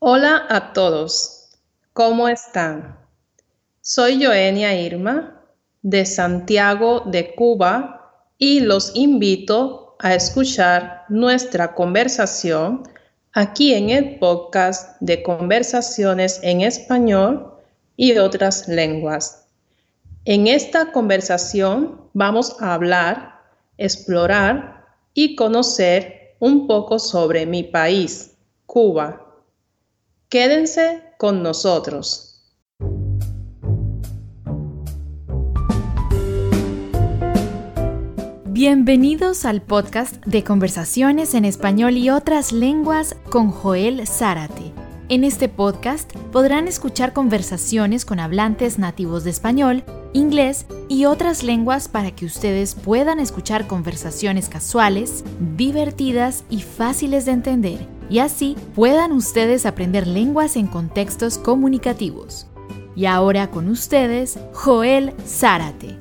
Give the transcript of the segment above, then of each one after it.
Hola a todos, ¿cómo están? Soy Joenia Irma de Santiago de Cuba y los invito a escuchar nuestra conversación aquí en el podcast de conversaciones en español y otras lenguas. En esta conversación vamos a hablar, explorar y conocer un poco sobre mi país, Cuba Quédense con nosotros. Bienvenidos al podcast de conversaciones en español y otras lenguas con Joel Zárate. En este podcast podrán escuchar conversaciones con hablantes nativos de español, inglés y otras lenguas para que ustedes puedan escuchar conversaciones casuales, divertidas y fáciles de entender y así puedan ustedes aprender lenguas en contextos comunicativos. Y ahora con ustedes, Joel Zárate.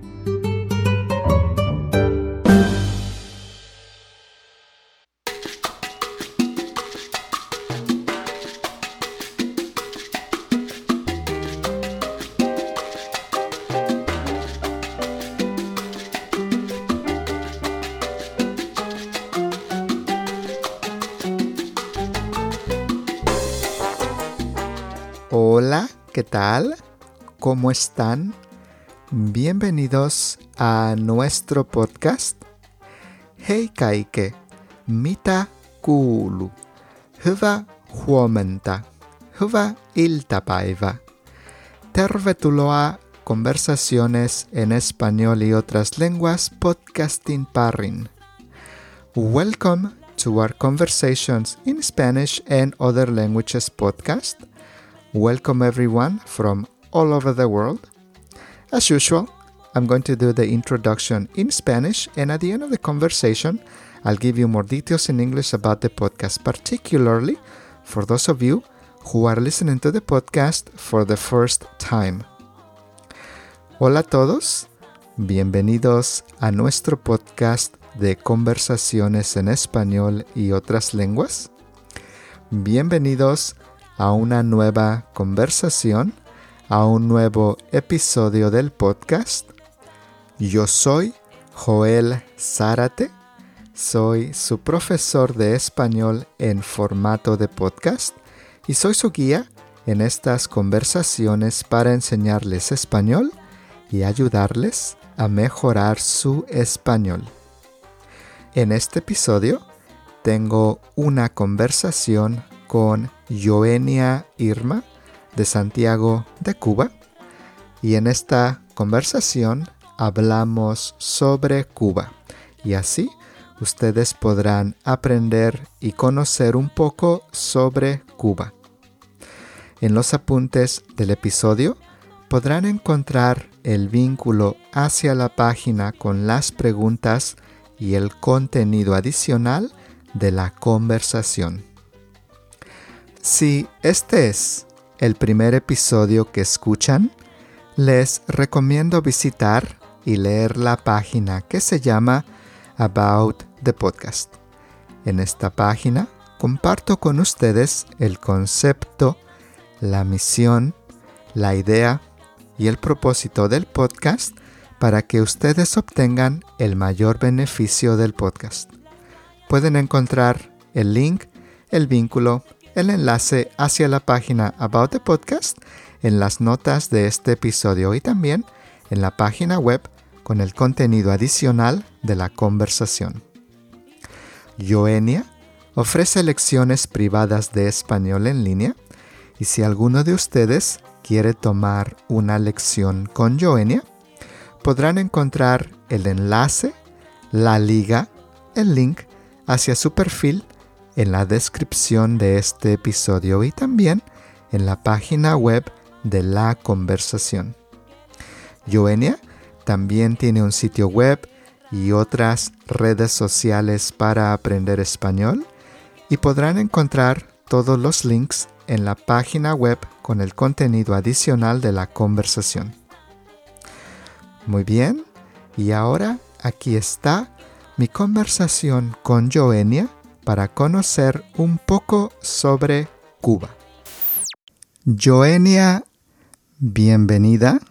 Tal? ¿Cómo están? Bienvenidos a nuestro podcast. Hei kaike, mita kuulu. Hyvä huomenta. Hyvä iltapäivä. Tervetuloa Conversaciones en Español y otras lenguas podcasting parin. Welcome to our Conversations in Spanish and Other Languages podcast Welcome everyone from all over the world. As usual, I'm going to do the introduction in Spanish, and at the end of the conversation, I'll give you more details in English about the podcast, particularly for those of you who are listening to the podcast for the first time. Hola a todos, bienvenidos a nuestro podcast de conversaciones en español y otras lenguas. Bienvenidos a una nueva conversación, a un nuevo episodio del podcast. Yo soy Joel Zárate, soy su profesor de español en formato de podcast y soy su guía en estas conversaciones para enseñarles español y ayudarles a mejorar su español. En este episodio tengo una conversación con Joenia Irma de Santiago de Cuba y en esta conversación hablamos sobre Cuba y así ustedes podrán aprender y conocer un poco sobre Cuba. En los apuntes del episodio podrán encontrar el vínculo hacia la página con las preguntas y el contenido adicional de la conversación. Si este es el primer episodio que escuchan, les recomiendo visitar y leer la página que se llama About the Podcast. En esta página comparto con ustedes el concepto, la misión, la idea y el propósito del podcast para que ustedes obtengan el mayor beneficio del podcast. Pueden encontrar el link, el vínculo el enlace hacia la página About the Podcast en las notas de este episodio y también en la página web con el contenido adicional de la conversación. Joenia ofrece lecciones privadas de español en línea y si alguno de ustedes quiere tomar una lección con Joenia, podrán encontrar el enlace, la liga, el link hacia su perfil en la descripción de este episodio y también en la página web de la conversación. Joenia también tiene un sitio web y otras redes sociales para aprender español y podrán encontrar todos los links en la página web con el contenido adicional de la conversación. Muy bien, y ahora aquí está mi conversación con Joenia para conocer un poco sobre Cuba. Joenia, bienvenida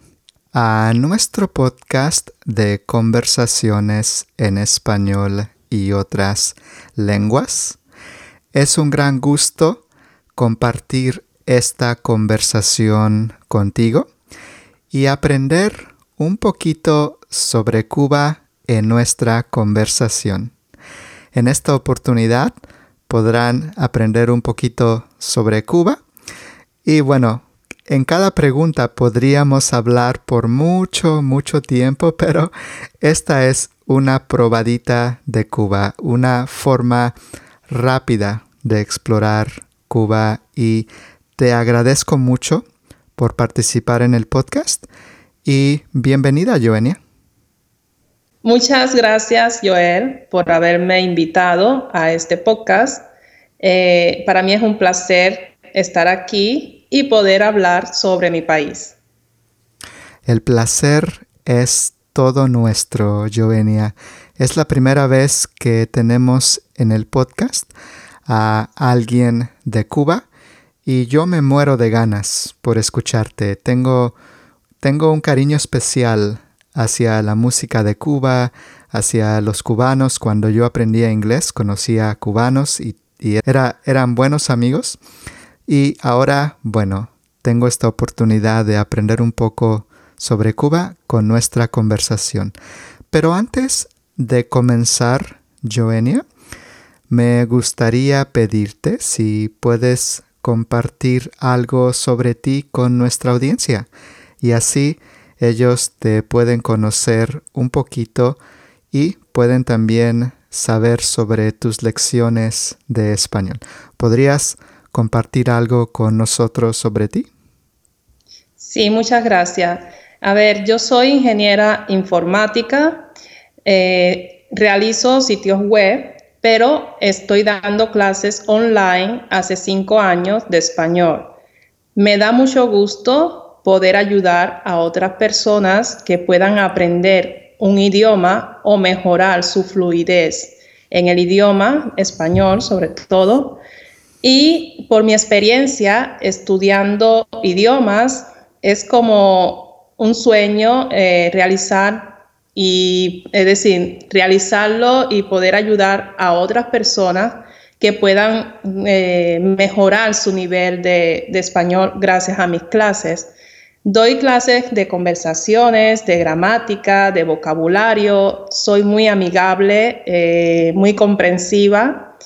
a nuestro podcast de conversaciones en español y otras lenguas. Es un gran gusto compartir esta conversación contigo y aprender un poquito sobre Cuba en nuestra conversación. En esta oportunidad podrán aprender un poquito sobre Cuba. Y bueno, en cada pregunta podríamos hablar por mucho, mucho tiempo, pero esta es una probadita de Cuba, una forma rápida de explorar Cuba. Y te agradezco mucho por participar en el podcast. Y bienvenida, Joenia. Muchas gracias, Joel, por haberme invitado a este podcast. Eh, para mí es un placer estar aquí y poder hablar sobre mi país. El placer es todo nuestro, Joenia. Es la primera vez que tenemos en el podcast a alguien de Cuba y yo me muero de ganas por escucharte. Tengo, tengo un cariño especial hacia la música de Cuba, hacia los cubanos. Cuando yo aprendía inglés conocía a cubanos y, era, eran buenos amigos. Y ahora, bueno, tengo esta oportunidad de aprender un poco sobre Cuba con nuestra conversación. Pero antes de comenzar, Joenia, me gustaría pedirte si puedes compartir algo sobre ti con nuestra audiencia y así ellos te pueden conocer un poquito y pueden también saber sobre tus lecciones de español. ¿Podrías compartir algo con nosotros sobre ti? Sí, muchas gracias. A ver, yo soy ingeniera informática, eh, realizo sitios web pero estoy dando clases online hace cinco años de español. Me da mucho gusto poder ayudar a otras personas que puedan aprender un idioma o mejorar su fluidez en el idioma español sobre todo. Y por mi experiencia estudiando idiomas, es como un sueño eh, realizar y es decir, realizarlo y poder ayudar a otras personas que puedan eh, mejorar su nivel de, español gracias a mis clases. Doy clases de conversaciones, de gramática, de vocabulario, soy muy amigable, eh, muy comprensiva.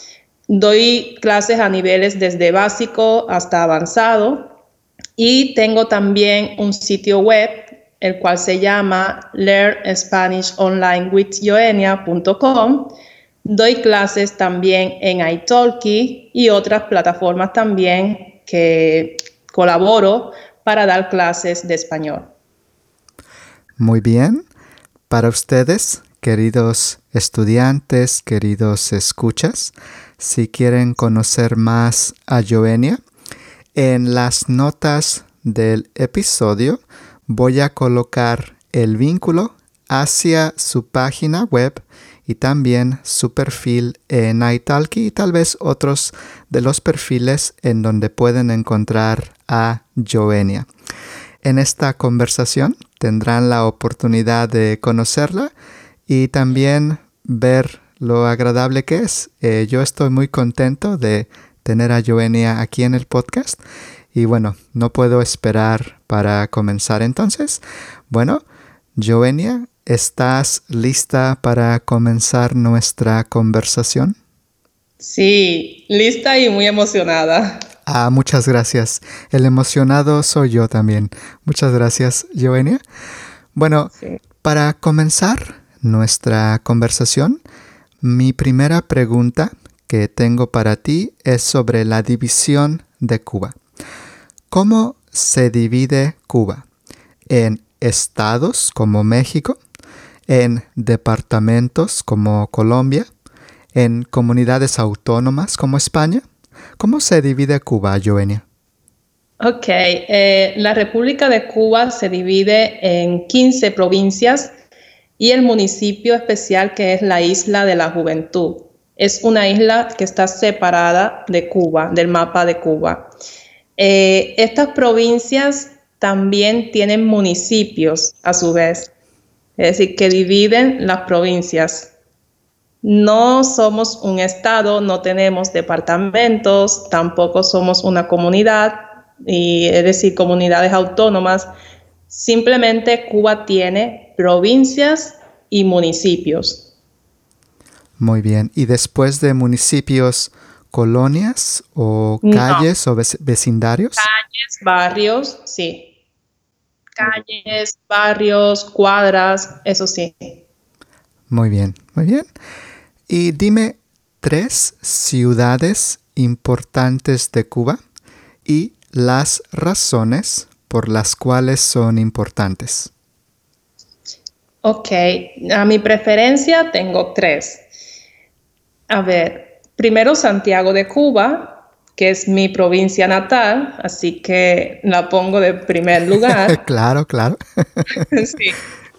Doy clases a niveles desde básico hasta avanzado y tengo también un sitio web el cual se llama learnspanishonlinewithjoenia.com. Doy clases también en italki y otras plataformas también que colaboro para dar clases de español. Muy bien. Para ustedes, queridos estudiantes, queridos escuchas, si quieren conocer más a Joenia, en las notas del episodio voy a colocar el vínculo hacia su página web y también su perfil en Italki y tal vez otros de los perfiles en donde pueden encontrar a Joenia. En esta conversación tendrán la oportunidad de conocerla y también ver lo agradable que es. Eh, yo estoy muy contento de tener a Joenia aquí en el podcast y bueno, no puedo esperar para comenzar entonces. Bueno, Joenia, ¿estás lista para comenzar nuestra conversación? Sí, lista y muy emocionada. Ah, muchas gracias. El emocionado soy yo también. Muchas gracias, Joenia. Bueno, para comenzar nuestra conversación, mi primera pregunta que tengo para ti es sobre la división de Cuba. ¿Cómo se divide Cuba? ¿En estados como México? ¿En departamentos como Colombia? ¿En comunidades autónomas como España? ¿Cómo se divide Cuba, Joenia? Ok, eh, la República de Cuba se divide en 15 provincias y el municipio especial que es la Isla de la Juventud. Es una isla que está separada de Cuba, del mapa de Cuba. Eh, estas provincias también tienen municipios a su vez, es decir, que dividen las provincias. No somos un estado, no tenemos departamentos, tampoco somos una comunidad, y, es decir, comunidades autónomas. Simplemente Cuba tiene provincias y municipios. Muy bien. Y después de municipios, colonias o calles o vecindarios? Calles, barrios, sí. Calles, barrios, cuadras, eso sí. Muy bien, muy bien. Y dime tres ciudades importantes de Cuba y las razones por las cuales son importantes. Ok, a mi preferencia tengo tres. A ver, primero Santiago de Cuba, que es mi provincia natal, así que la pongo de primer lugar. claro, claro. sí,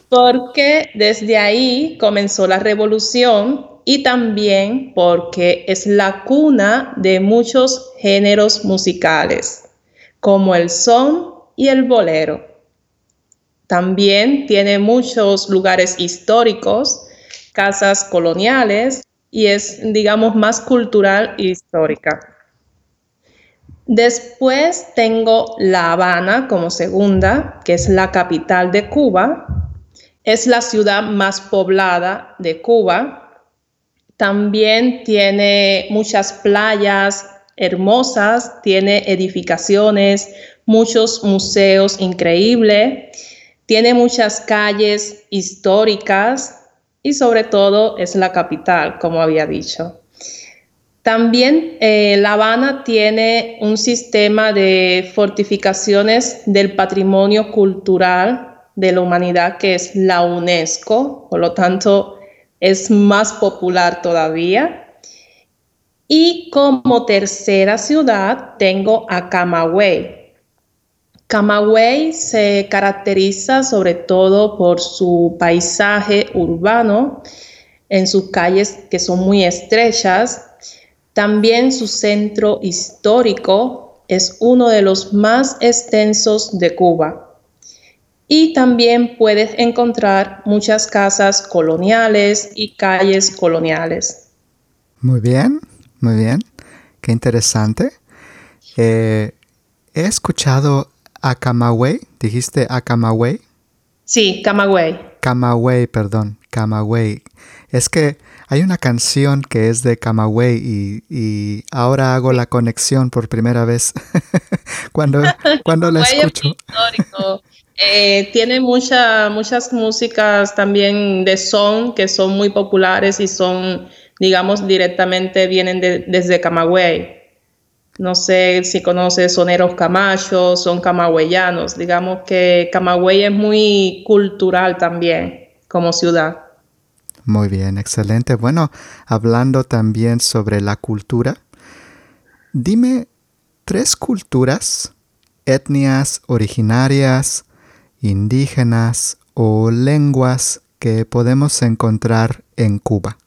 porque desde ahí comenzó la revolución y también porque es la cuna de muchos géneros musicales, como el son y el bolero. También tiene muchos lugares históricos, casas coloniales y es, digamos, más cultural e histórica. Después tengo La Habana como segunda, que es la capital de Cuba. Es la ciudad más poblada de Cuba. También tiene muchas playas hermosas, tiene edificaciones, muchos museos increíbles tiene muchas calles históricas y sobre todo es la capital, como había dicho. También eh, La Habana tiene un sistema de fortificaciones del patrimonio cultural de la humanidad que es la UNESCO, por lo tanto es más popular todavía. Y como tercera ciudad tengo a Camagüey, Camagüey se caracteriza sobre todo por su paisaje urbano, en sus calles que son muy estrechas. También su centro histórico es uno de los más extensos de Cuba. Y también puedes encontrar muchas casas coloniales y calles coloniales. Muy bien, muy bien. Qué interesante. Eh, he escuchado a Camagüey, dijiste a Camagüey. Sí, Camagüey. Camagüey, perdón, Camagüey. Es que hay una canción que es de Camagüey y, ahora hago la conexión por primera vez cuando, cuando la escucho. Eh, tiene muchas músicas también de son que son muy populares y son, digamos, directamente vienen desde Camagüey. No sé si conoces soneros Camacho, son camagüeyanos. Digamos que Camagüey es muy cultural también como ciudad. Muy bien, excelente. Bueno, hablando también sobre la cultura, dime tres culturas, etnias originarias, indígenas o lenguas que podemos encontrar en Cuba.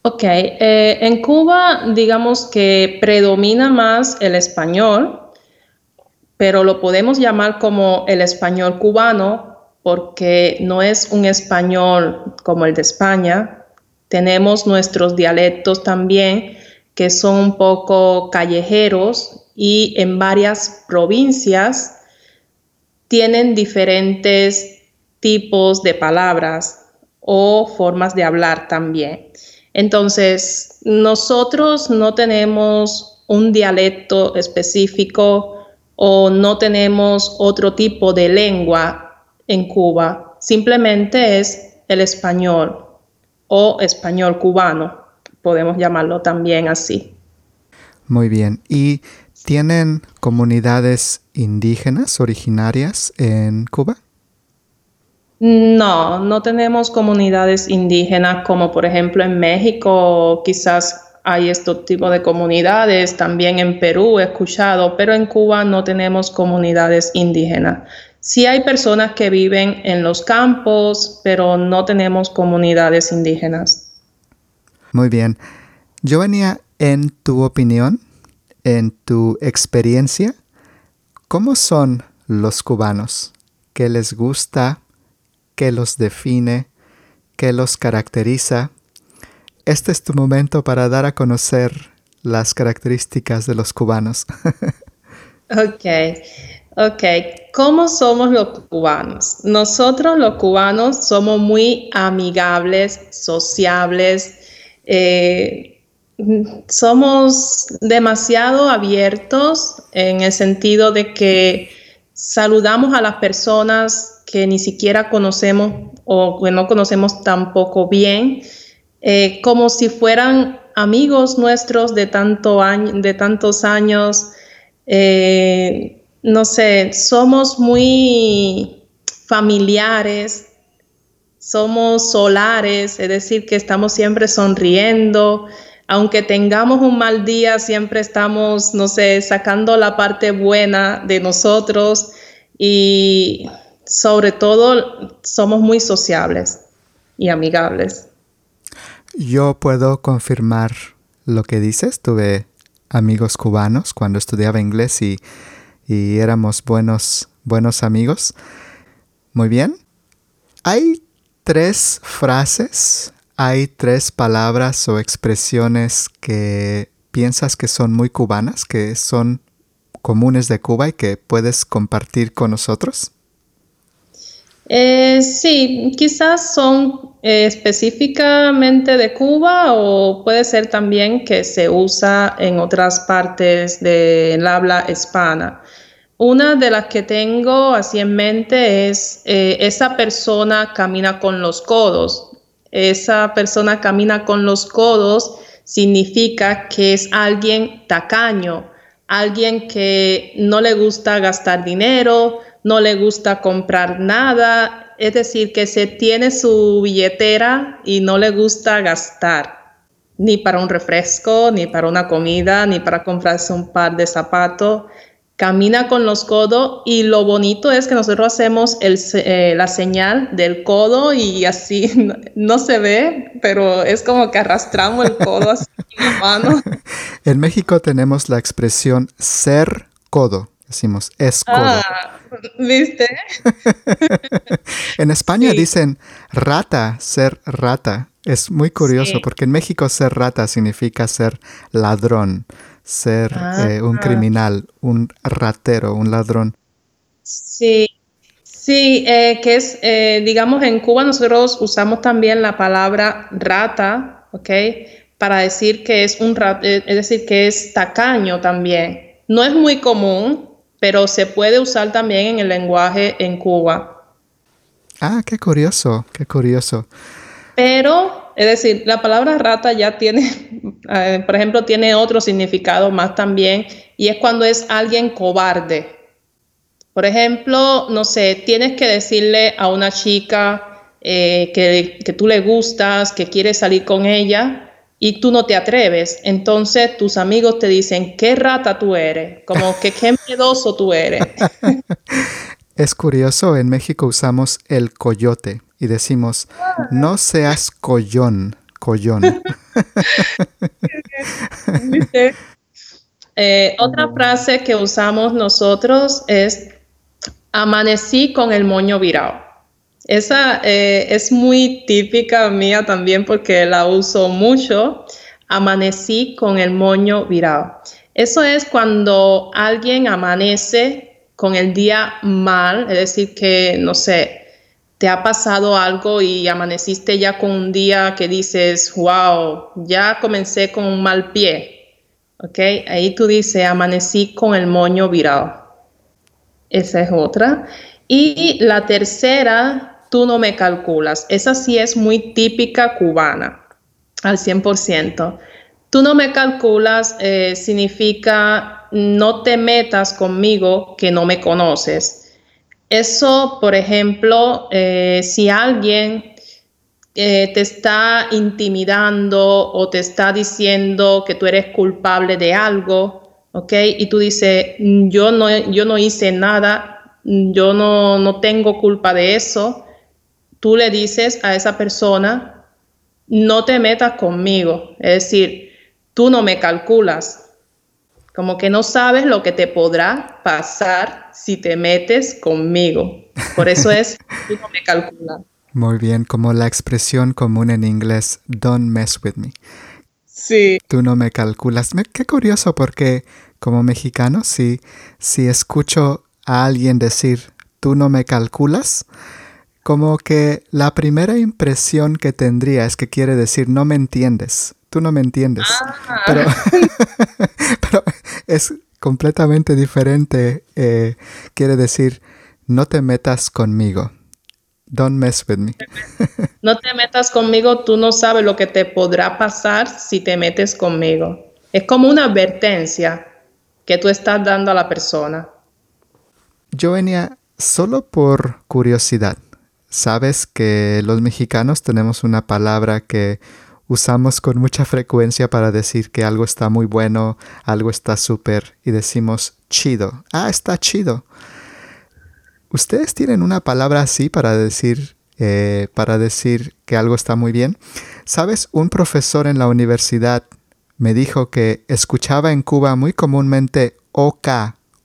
Ok, eh, en Cuba digamos que predomina más el español, pero lo podemos llamar como el español cubano porque no es un español como el de España. Tenemos nuestros dialectos también que son un poco callejeros y en varias provincias tienen diferentes tipos de palabras o formas de hablar también. Entonces, nosotros no tenemos un dialecto específico o no tenemos otro tipo de lengua en Cuba, simplemente es el español o español cubano, podemos llamarlo también así. Muy bien, ¿y tienen comunidades indígenas originarias en Cuba? No, no tenemos comunidades indígenas como por ejemplo en México, quizás hay este tipo de comunidades, también en Perú he escuchado, pero en Cuba no tenemos comunidades indígenas. Sí hay personas que viven en los campos, pero no tenemos comunidades indígenas. Muy bien. venía en tu opinión, en tu experiencia, ¿cómo son los cubanos? ¿Qué les gusta? ¿Qué los define? ¿Qué los caracteriza? Este es tu momento para dar a conocer las características de los cubanos. ok, ok. ¿Cómo somos los cubanos? Nosotros los cubanos somos muy amigables, sociables. Eh, somos demasiado abiertos en el sentido de que saludamos a las personas que ni siquiera conocemos o que no conocemos tampoco bien, eh, como si fueran amigos nuestros de, tanto tantos años. Eh, no sé, somos muy familiares, somos solares, es decir, que estamos siempre sonriendo, aunque tengamos un mal día, siempre estamos, no sé, sacando la parte buena de nosotros y sobre todo somos muy sociables y amigables. Yo puedo confirmar lo que dices. Tuve amigos cubanos cuando estudiaba inglés y, y éramos buenos, buenos amigos. Muy bien. Hay tres frases hay tres palabras o expresiones que piensas que son muy cubanas, que son comunes de Cuba y que puedes compartir con nosotros? Eh, sí, quizás son eh, específicamente de Cuba o puede ser también que se usa en otras partes del habla hispana. Una de las que tengo así en mente es eh, esa persona camina con los codos esa persona camina con los codos, significa que es alguien tacaño, alguien que no le gusta gastar dinero, no le gusta comprar nada, es decir, que se tiene su billetera y no le gusta gastar, ni para un refresco, ni para una comida, ni para comprarse un par de zapatos camina con los codos y lo bonito es que nosotros hacemos eh, la señal del codo y así no, se ve, pero es como que arrastramos el codo así en la mano. En México tenemos la expresión ser codo. Decimos es codo. Ah, ¿Viste? en España dicen rata, ser rata. Es muy curioso porque en México ser rata significa ser ladrón ser eh, un ah. criminal, un ratero, un ladrón. Sí, sí, eh, que es, eh, digamos, en Cuba nosotros usamos también la palabra rata, ¿ok? Para decir que es un es decir, que es tacaño también. No es muy común, pero se puede usar también en el lenguaje en Cuba. Ah, qué curioso, qué curioso. Pero es decir, la palabra rata ya tiene, eh, por ejemplo, tiene otro significado más también, y es cuando es alguien cobarde. Por ejemplo, no sé, tienes que decirle a una chica eh, que, que tú le gustas, que quieres salir con ella, y tú no te atreves. Entonces tus amigos te dicen, qué rata tú eres, como que qué miedoso tú eres. es curioso, en México usamos el coyote y decimos, no seas collón, collón. Eh, otra frase que usamos nosotros es, amanecí con el moño virado. Esa eh, es muy típica mía también porque la uso mucho. Amanecí con el moño virado. Eso es cuando alguien amanece con el día mal, es decir, que, no sé, te ha pasado algo y amaneciste ya con un día que dices, wow, ya comencé con un mal pie. ¿Ok? Ahí tú dices, amanecí con el moño virado. Esa es otra. Y la tercera, tú no me calculas. Esa sí es muy típica cubana, al 100%. Tú no me calculas eh, significa no te metas conmigo que no me conoces. Eso, por ejemplo, eh, si alguien eh, te está intimidando o te está diciendo que tú eres culpable de algo, ¿ok? Y tú dices, yo no, yo no hice nada, yo no, no tengo culpa de eso, tú le dices a esa persona, no te metas conmigo, es decir, tú no me calculas. como que no sabes lo que te podrá pasar si te metes conmigo. Por eso es, tú no me calculas. Muy bien, como la expresión común en inglés, don't mess with me. Sí. Tú no me calculas. qué curioso porque como mexicano, si, si escucho a alguien decir, tú no me calculas, como que la primera impresión que tendría es que quiere decir, no me entiendes, tú no me entiendes. Ah. Pero, es completamente diferente. Eh, quiere decir, no te metas conmigo. Don't mess with me. no te metas conmigo, tú no sabes lo que te podrá pasar si te metes conmigo. Es como una advertencia que tú estás dando a la persona. Joenia, solo por curiosidad, sabes que los mexicanos tenemos una palabra que usamos con mucha frecuencia para decir que algo está muy bueno, algo está súper y decimos chido. Ah, está chido. ¿Ustedes tienen una palabra así para decir, eh, para decir que algo está muy bien? Sabes, un profesor en la universidad me dijo que escuchaba en Cuba muy comúnmente OK,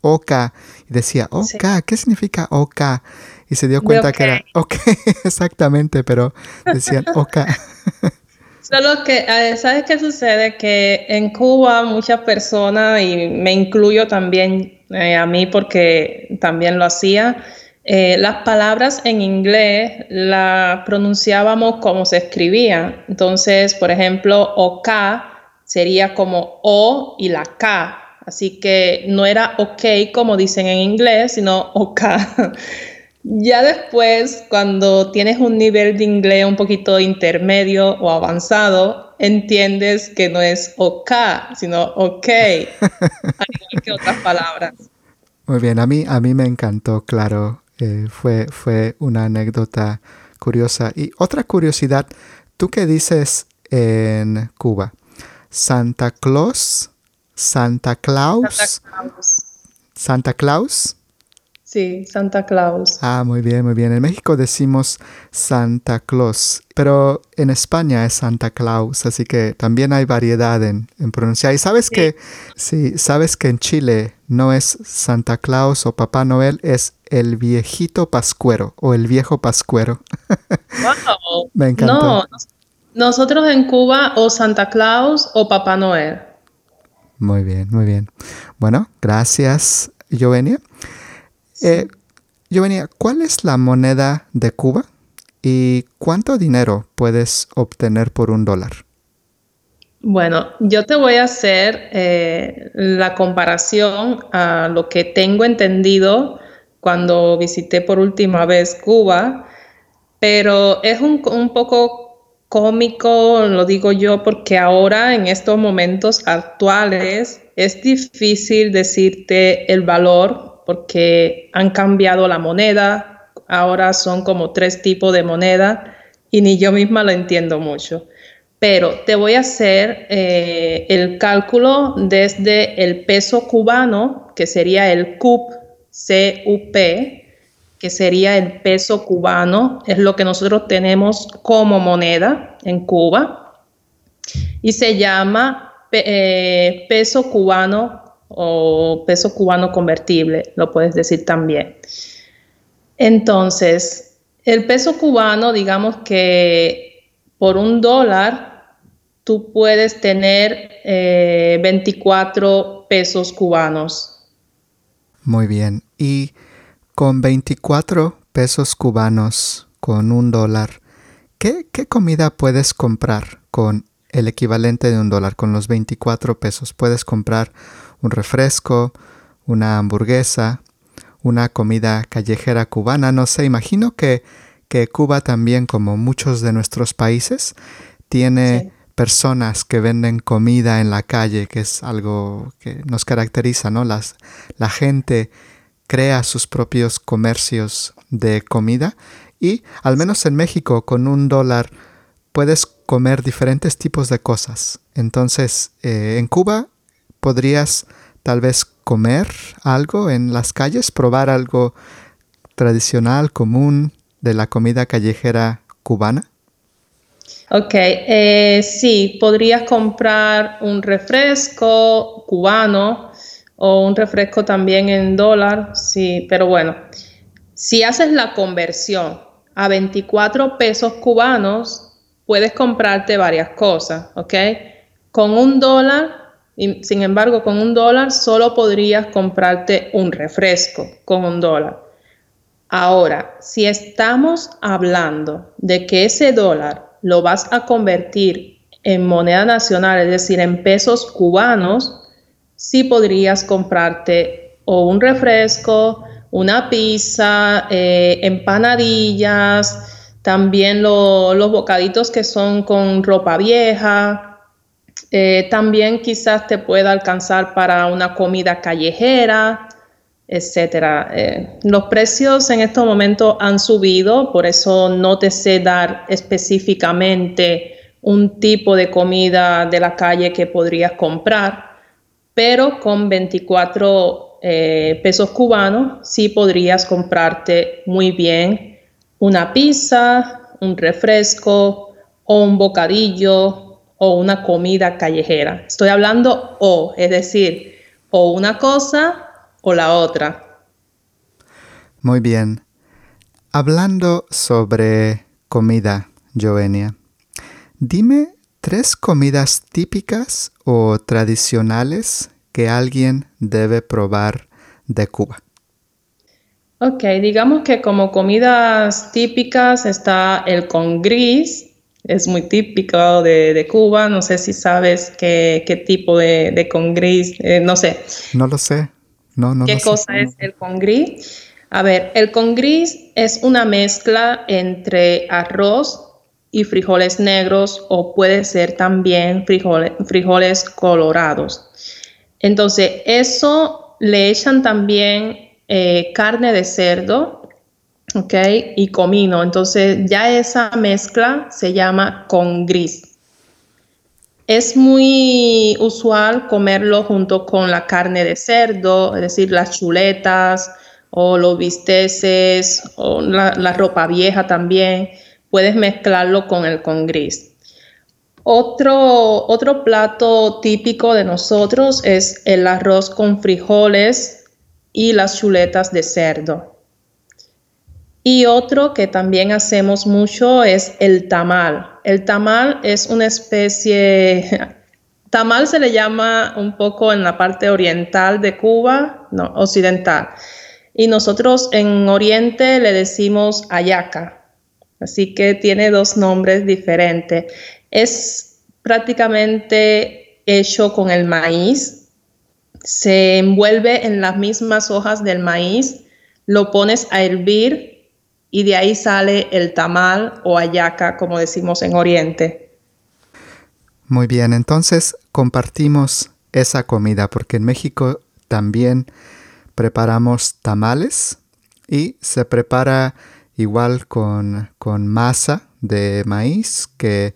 OK, y decía, OK, ¿qué significa OK? Y se dio cuenta que era OK, exactamente, pero decían OK. Solo que, ¿sabes qué sucede? Que en Cuba muchas personas, y me incluyo también eh, a mí porque también lo hacía, eh, las palabras en inglés las pronunciábamos como se escribían. Entonces, por ejemplo, OK sería como O y la K. Así que no era OK como dicen en inglés, sino OK. ya después, cuando tienes un nivel de inglés un poquito intermedio o avanzado, entiendes que no es OK, sino OK, al igual que otras palabras. Muy bien, a mí, a mí me encantó, claro. Eh, fue, fue una anécdota curiosa. Y otra curiosidad, ¿tú qué dices en Cuba? Santa Claus, Santa Claus. Santa Claus. Sí, Santa Claus. Ah, muy bien, muy bien. En México decimos Santa Claus, pero en España es Santa Claus, así que también hay variedad en, pronunciar. Y sabes que, sí, sabes que en Chile no es Santa Claus o Papá Noel, es el viejito pascuero o el viejo pascuero. Wow. Me encanta. No, nosotros en Cuba o Santa Claus o Papá Noel. Muy bien, muy bien. Bueno, gracias, Jovenia. Eh, Jovenia, ¿cuál es la moneda de Cuba y cuánto dinero puedes obtener por un dólar? Bueno, yo te voy a hacer eh, la comparación a lo que tengo entendido cuando visité por última vez Cuba, pero es un poco cómico, lo digo yo, porque ahora en estos momentos actuales es difícil decirte el valor porque han cambiado la moneda, ahora son como tres tipos de moneda y ni yo misma lo entiendo mucho. Pero te voy a hacer eh, el cálculo desde el peso cubano, que sería el CUP, que sería el peso cubano, es lo que nosotros tenemos como moneda en Cuba, y se llama eh, peso cubano o peso cubano convertible, lo puedes decir también. Entonces, el peso cubano, digamos que por un dólar, tú puedes tener 24 eh, pesos cubanos. Muy bien. Y con 24 pesos cubanos, con un dólar, ¿qué, comida puedes comprar con el equivalente de un dólar? Con los 24 pesos puedes comprar un refresco, una hamburguesa, una comida callejera cubana, no sé, imagino que, que Cuba también, como muchos de nuestros países, tiene personas que venden comida en la calle, que es algo que nos caracteriza, ¿no? Las, la gente crea sus propios comercios de comida y al menos en México con un dólar puedes comer diferentes tipos de cosas. Entonces, eh, en Cuba podrías tal vez comer algo en las calles, probar algo tradicional, común de la comida callejera cubana. Ok, eh, sí, podrías comprar un refresco cubano o un refresco también en dólar, sí, pero bueno, si haces la conversión a 24 pesos cubanos, puedes comprarte varias cosas, ¿ok? Con un dólar, sin embargo, con un dólar solo podrías comprarte un refresco con un dólar. Ahora, si estamos hablando de que ese dólar lo vas a convertir en moneda nacional, es decir, en pesos cubanos, sí podrías comprarte o un refresco, una pizza, eh, empanadillas, también los bocaditos que son con ropa vieja. Eh, también quizás te pueda alcanzar para una comida callejera, etcétera. Eh, los precios en estos momentos han subido, por eso no te sé dar específicamente un tipo de comida de la calle que podrías comprar, pero con 24 eh, pesos cubanos, sí podrías comprarte muy bien una pizza, un refresco o un bocadillo o una comida callejera. Estoy hablando o, es decir, o una cosa o la otra. Muy bien. Hablando sobre comida, Joenia, dime tres comidas típicas o tradicionales que alguien debe probar de Cuba? Ok, digamos que como comidas típicas está el con gris, es muy típico de, Cuba, no sé si sabes qué, tipo de, de con gris, eh, no sé. No lo sé, no, no. ¿Qué cosa es el con gris? A ver, el con gris es una mezcla entre arroz y frijoles negros o puede ser también frijoles, frijoles colorados. Entonces, eso le echan también eh, carne de cerdo, ¿ok? Y comino. Entonces, ya esa mezcla se llama con gris. Es muy usual comerlo junto con la carne de cerdo, es decir, las chuletas o los bisteces o la, ropa vieja también. Puedes mezclarlo con el con gris. Otro, otro plato típico de nosotros es el arroz con frijoles y las chuletas de cerdo. Y otro que también hacemos mucho es el tamal. El tamal es una especie, tamal se le llama un poco en la parte oriental de Cuba, no, occidental. Y nosotros en Oriente le decimos ayaca. Así que tiene dos nombres diferentes. Es prácticamente hecho con el maíz. Se envuelve en las mismas hojas del maíz, lo pones a hervir y de ahí sale el tamal o ayaca, como decimos en Oriente. Muy bien, entonces compartimos esa comida porque en México también preparamos tamales y se prepara igual con, con masa de maíz que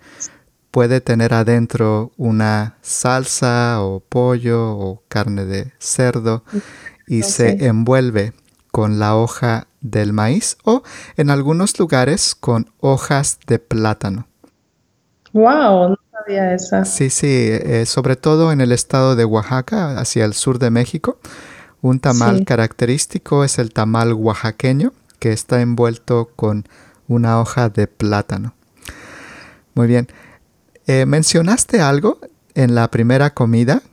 puede tener adentro una salsa o pollo o carne de cerdo y se envuelve con la hoja del maíz o en algunos lugares con hojas de plátano. ¡Wow! No sabía eso. Sí, sí, eh, sobre todo en el estado de Oaxaca, hacia el sur de México. Un tamal característico es el tamal oaxaqueño, que está envuelto con una hoja de plátano. Muy bien. Eh, mencionaste algo en la primera comida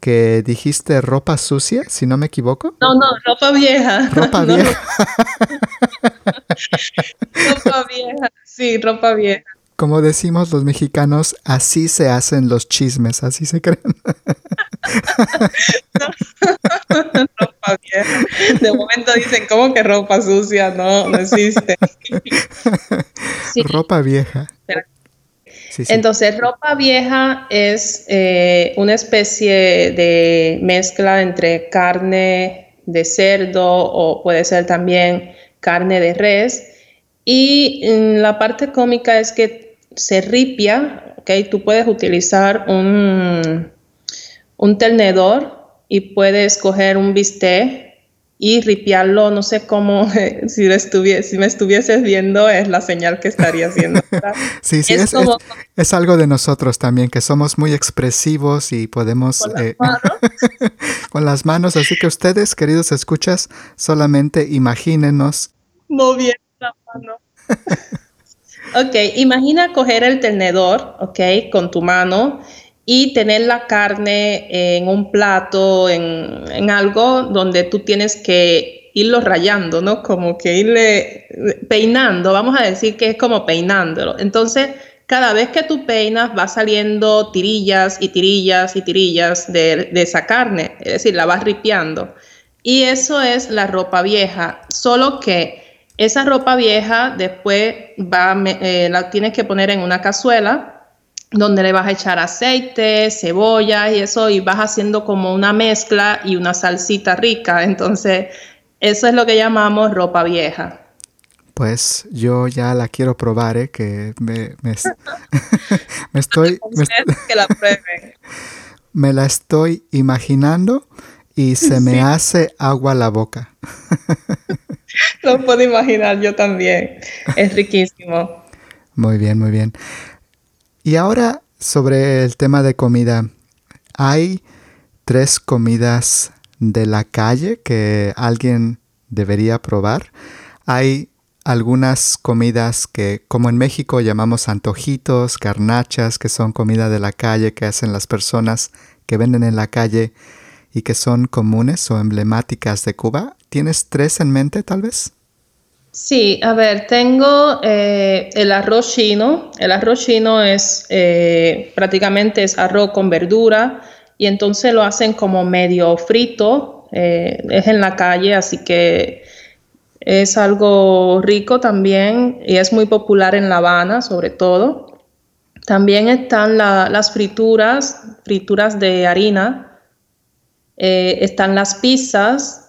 que dijiste ropa sucia, si no me equivoco. No, no, ropa vieja. Ropa vieja. ropa vieja, sí, ropa vieja. Como decimos los mexicanos, así se hacen los chismes, así se creen. ropa vieja. De momento dicen, ¿cómo que ropa sucia? No, no existe. Ropa vieja. Entonces, ropa vieja es eh, una especie de mezcla entre carne de cerdo o puede ser también carne de res. Y mm, la parte cómica es que se ripia, ¿ok? Tú puedes utilizar un, un tenedor y puedes coger un bistec y ripiarlo, no sé cómo, si, si me estuvieses viendo, es la señal que estaría haciendo. sí, sí, es, es, algo de nosotros también, que somos muy expresivos y podemos... Con, las, eh, manos. con las manos, así que ustedes, queridos escuchas, solamente imagínenos. Moviendo la mano. ok, imagina coger el tenedor, ok, con tu mano y tener la carne en un plato, en, algo donde tú tienes que irlo rayando, ¿no? Como que irle peinando, vamos a decir que es como peinándolo. Entonces, cada vez que tú peinas va saliendo tirillas y tirillas y tirillas de, esa carne, es decir, la vas ripiando. Y eso es la ropa vieja, solo que esa ropa vieja después va, eh, la tienes que poner en una cazuela donde le vas a echar aceite, cebolla y eso, y vas haciendo como una mezcla y una salsita rica. Entonces, eso es lo que llamamos ropa vieja. Pues yo ya la quiero probar, ¿eh? que me, me, estoy... Me, que la prueben. me la estoy imaginando y se me hace agua la boca. Lo puedo imaginar yo también. Es riquísimo. Muy bien, muy bien. Y ahora sobre el tema de comida. Hay tres comidas de la calle que alguien debería probar. Hay algunas comidas que, como en México, llamamos antojitos, garnachas, que son comida de la calle que hacen las personas que venden en la calle y que son comunes o emblemáticas de Cuba. ¿Tienes tres en mente, tal vez? Sí, a ver, tengo eh, el arroz chino. El arroz chino es eh, prácticamente es arroz con verdura y entonces lo hacen como medio frito. Eh, es en la calle, así que es algo rico también y es muy popular en La Habana, sobre todo. También están las frituras, frituras de harina. están las pizzas,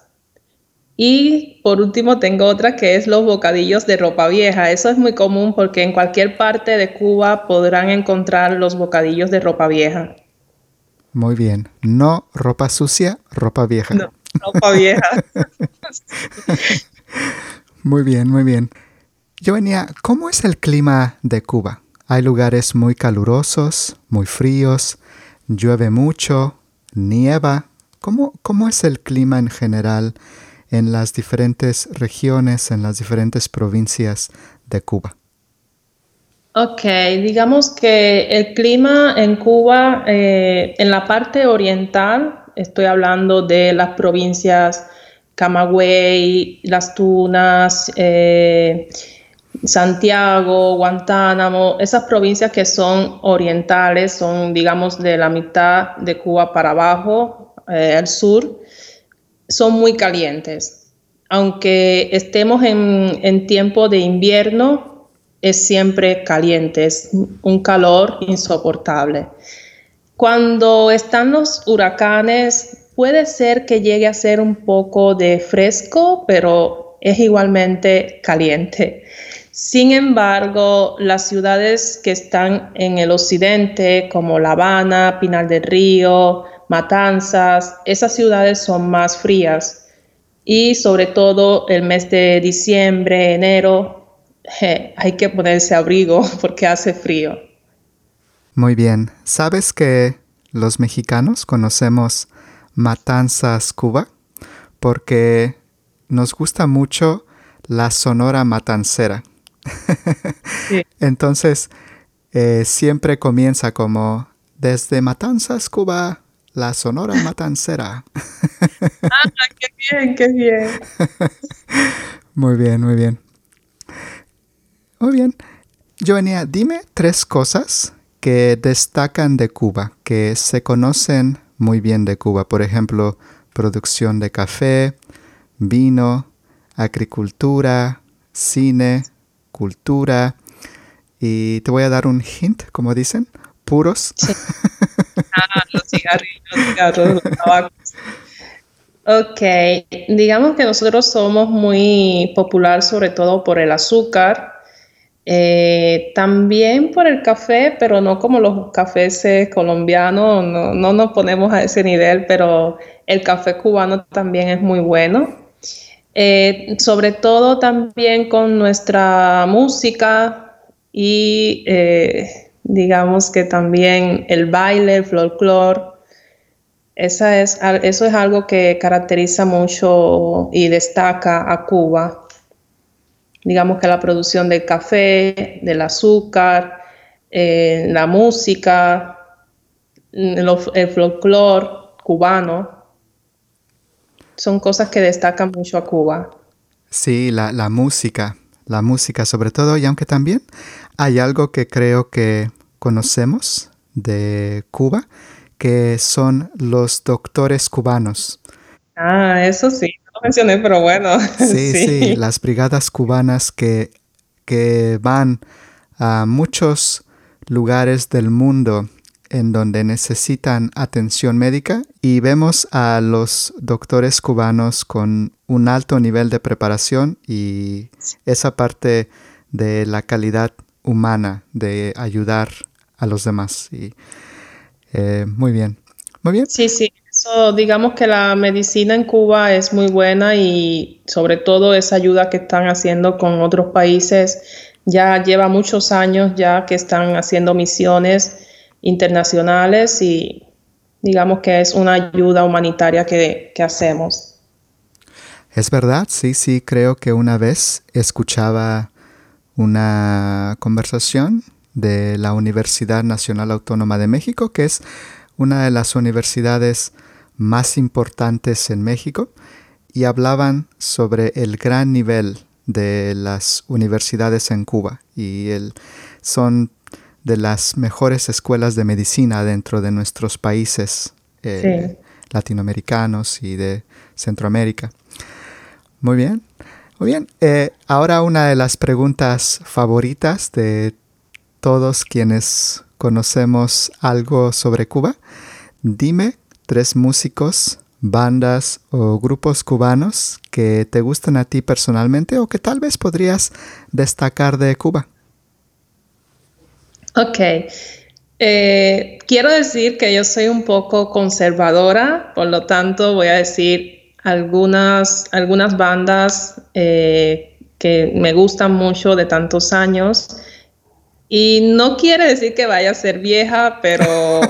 y por último tengo otra que es los bocadillos de ropa vieja. Eso es muy común porque en cualquier parte de Cuba podrán encontrar los bocadillos de ropa vieja. Muy bien. No ropa sucia, ropa vieja. No, ropa vieja. muy bien, muy bien. Yo venía, ¿cómo es el clima de Cuba? Hay lugares muy calurosos, muy fríos, llueve mucho, nieva. ¿Cómo, cómo es el clima en general? En las diferentes regiones, en las diferentes provincias de Cuba? Ok, digamos que el clima en Cuba, eh, en la parte oriental, estoy hablando de las provincias Camagüey, Las Tunas, eh, Santiago, Guantánamo, esas provincias que son orientales, son digamos de la mitad de Cuba para abajo, eh, al sur son muy calientes. Aunque estemos en, tiempo de invierno, es siempre caliente, es un calor insoportable. Cuando están los huracanes, puede ser que llegue a ser un poco de fresco, pero es igualmente caliente. Sin embargo, las ciudades que están en el occidente, como La Habana, Pinal del Río, Matanzas, esas ciudades son más frías y sobre todo el mes de diciembre, enero, hay que ponerse abrigo porque hace frío. Muy bien, ¿sabes que los mexicanos conocemos Matanzas, Cuba? Porque nos gusta mucho la sonora matancera. Entonces, eh, siempre comienza como desde Matanzas, Cuba, la Sonora Matancera. ah, qué bien, qué bien. muy bien, muy bien. Muy bien. venía, dime tres cosas que destacan de Cuba, que se conocen muy bien de Cuba. Por ejemplo, producción de café, vino, agricultura, cine, cultura. Y te voy a dar un hint, como dicen, puros. Ah, los cigarrillos, los cigarros, los tabacos. Ok, digamos que nosotros somos muy popular sobre todo por el azúcar, eh, también por el café, pero no como los cafés eh, colombianos, no, no nos ponemos a ese nivel, pero el café cubano también es muy bueno. Eh, sobre todo también con nuestra música y eh, digamos que también el baile, el folclore. Esa es, eso es algo que caracteriza mucho y destaca a Cuba. Digamos que la producción del café, del azúcar, eh, la música, el folclore cubano, son cosas que destacan mucho a Cuba. Sí, la, la música, la música sobre todo, y aunque también hay algo que creo que conocemos de Cuba, que son los doctores cubanos. Ah, eso sí, no lo mencioné, pero bueno. Sí, sí, las brigadas cubanas que, que van a muchos lugares del mundo en donde necesitan atención médica y vemos a los doctores cubanos con un alto nivel de preparación y esa parte de la calidad humana de ayudar a los demás. Y, eh, muy bien, muy bien. Sí, sí, eso, digamos que la medicina en Cuba es muy buena y sobre todo esa ayuda que están haciendo con otros países ya lleva muchos años ya que están haciendo misiones internacionales y digamos que es una ayuda humanitaria que, hacemos. Es verdad, sí, sí, creo que una vez escuchaba una conversación de la Universidad Nacional Autónoma de México, que es una de las universidades más importantes en México, y hablaban sobre el gran nivel de las universidades en Cuba. Y el, son de las mejores escuelas de medicina dentro de nuestros países eh, latinoamericanos y de Centroamérica. Muy bien, muy bien. Eh, ahora una de las preguntas favoritas de todos quienes conocemos algo sobre Cuba. Dime tres músicos, bandas o grupos cubanos que te gustan a ti personalmente o que tal vez podrías destacar de Cuba. Ok. Eh, quiero decir que yo soy un poco conservadora, por lo tanto voy a decir algunas, algunas bandas eh, que me gustan mucho de tantos años. Y no quiere decir que vaya a ser vieja, pero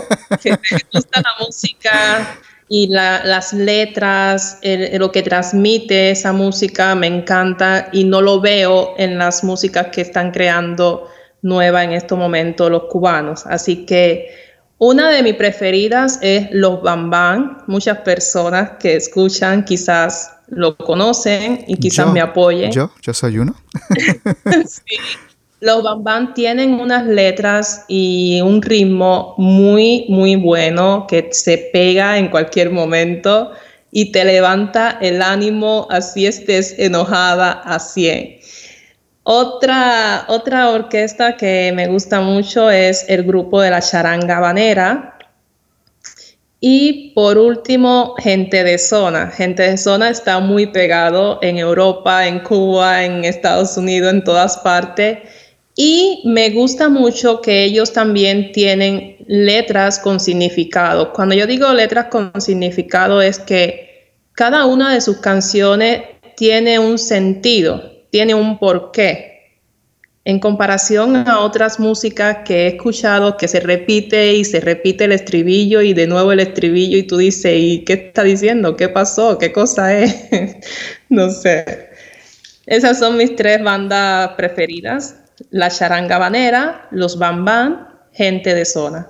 que me gusta la música y las letras, lo que transmite esa música me encanta y no lo veo en las músicas que están creando nueva en estos momentos los cubanos. Así que una de mis preferidas es Los Bambán. Muchas personas que escuchan quizás lo conocen y quizás me apoyen. Yo, yo soy uno. sí. Los Bambán tienen unas letras y un ritmo muy, muy bueno que se pega en cualquier momento y te levanta el ánimo así estés enojada a 100. Otra, otra orquesta que me gusta mucho es el grupo de la charanga habanera. Y por último, Gente de Zona. Gente de Zona está muy pegado en Europa, en Cuba, en Estados Unidos, en todas partes. Y me gusta mucho que ellos también tienen letras con significado. Cuando yo digo letras con significado es que cada una de sus canciones tiene un sentido tiene un porqué. En comparación a otras músicas que he escuchado que se repite y se repite el estribillo y de nuevo el estribillo y tú dices, ¿y qué está diciendo? ¿Qué pasó? ¿Qué cosa es? no sé. Esas son mis tres bandas preferidas. La charanga banera, los bambán, gente de zona.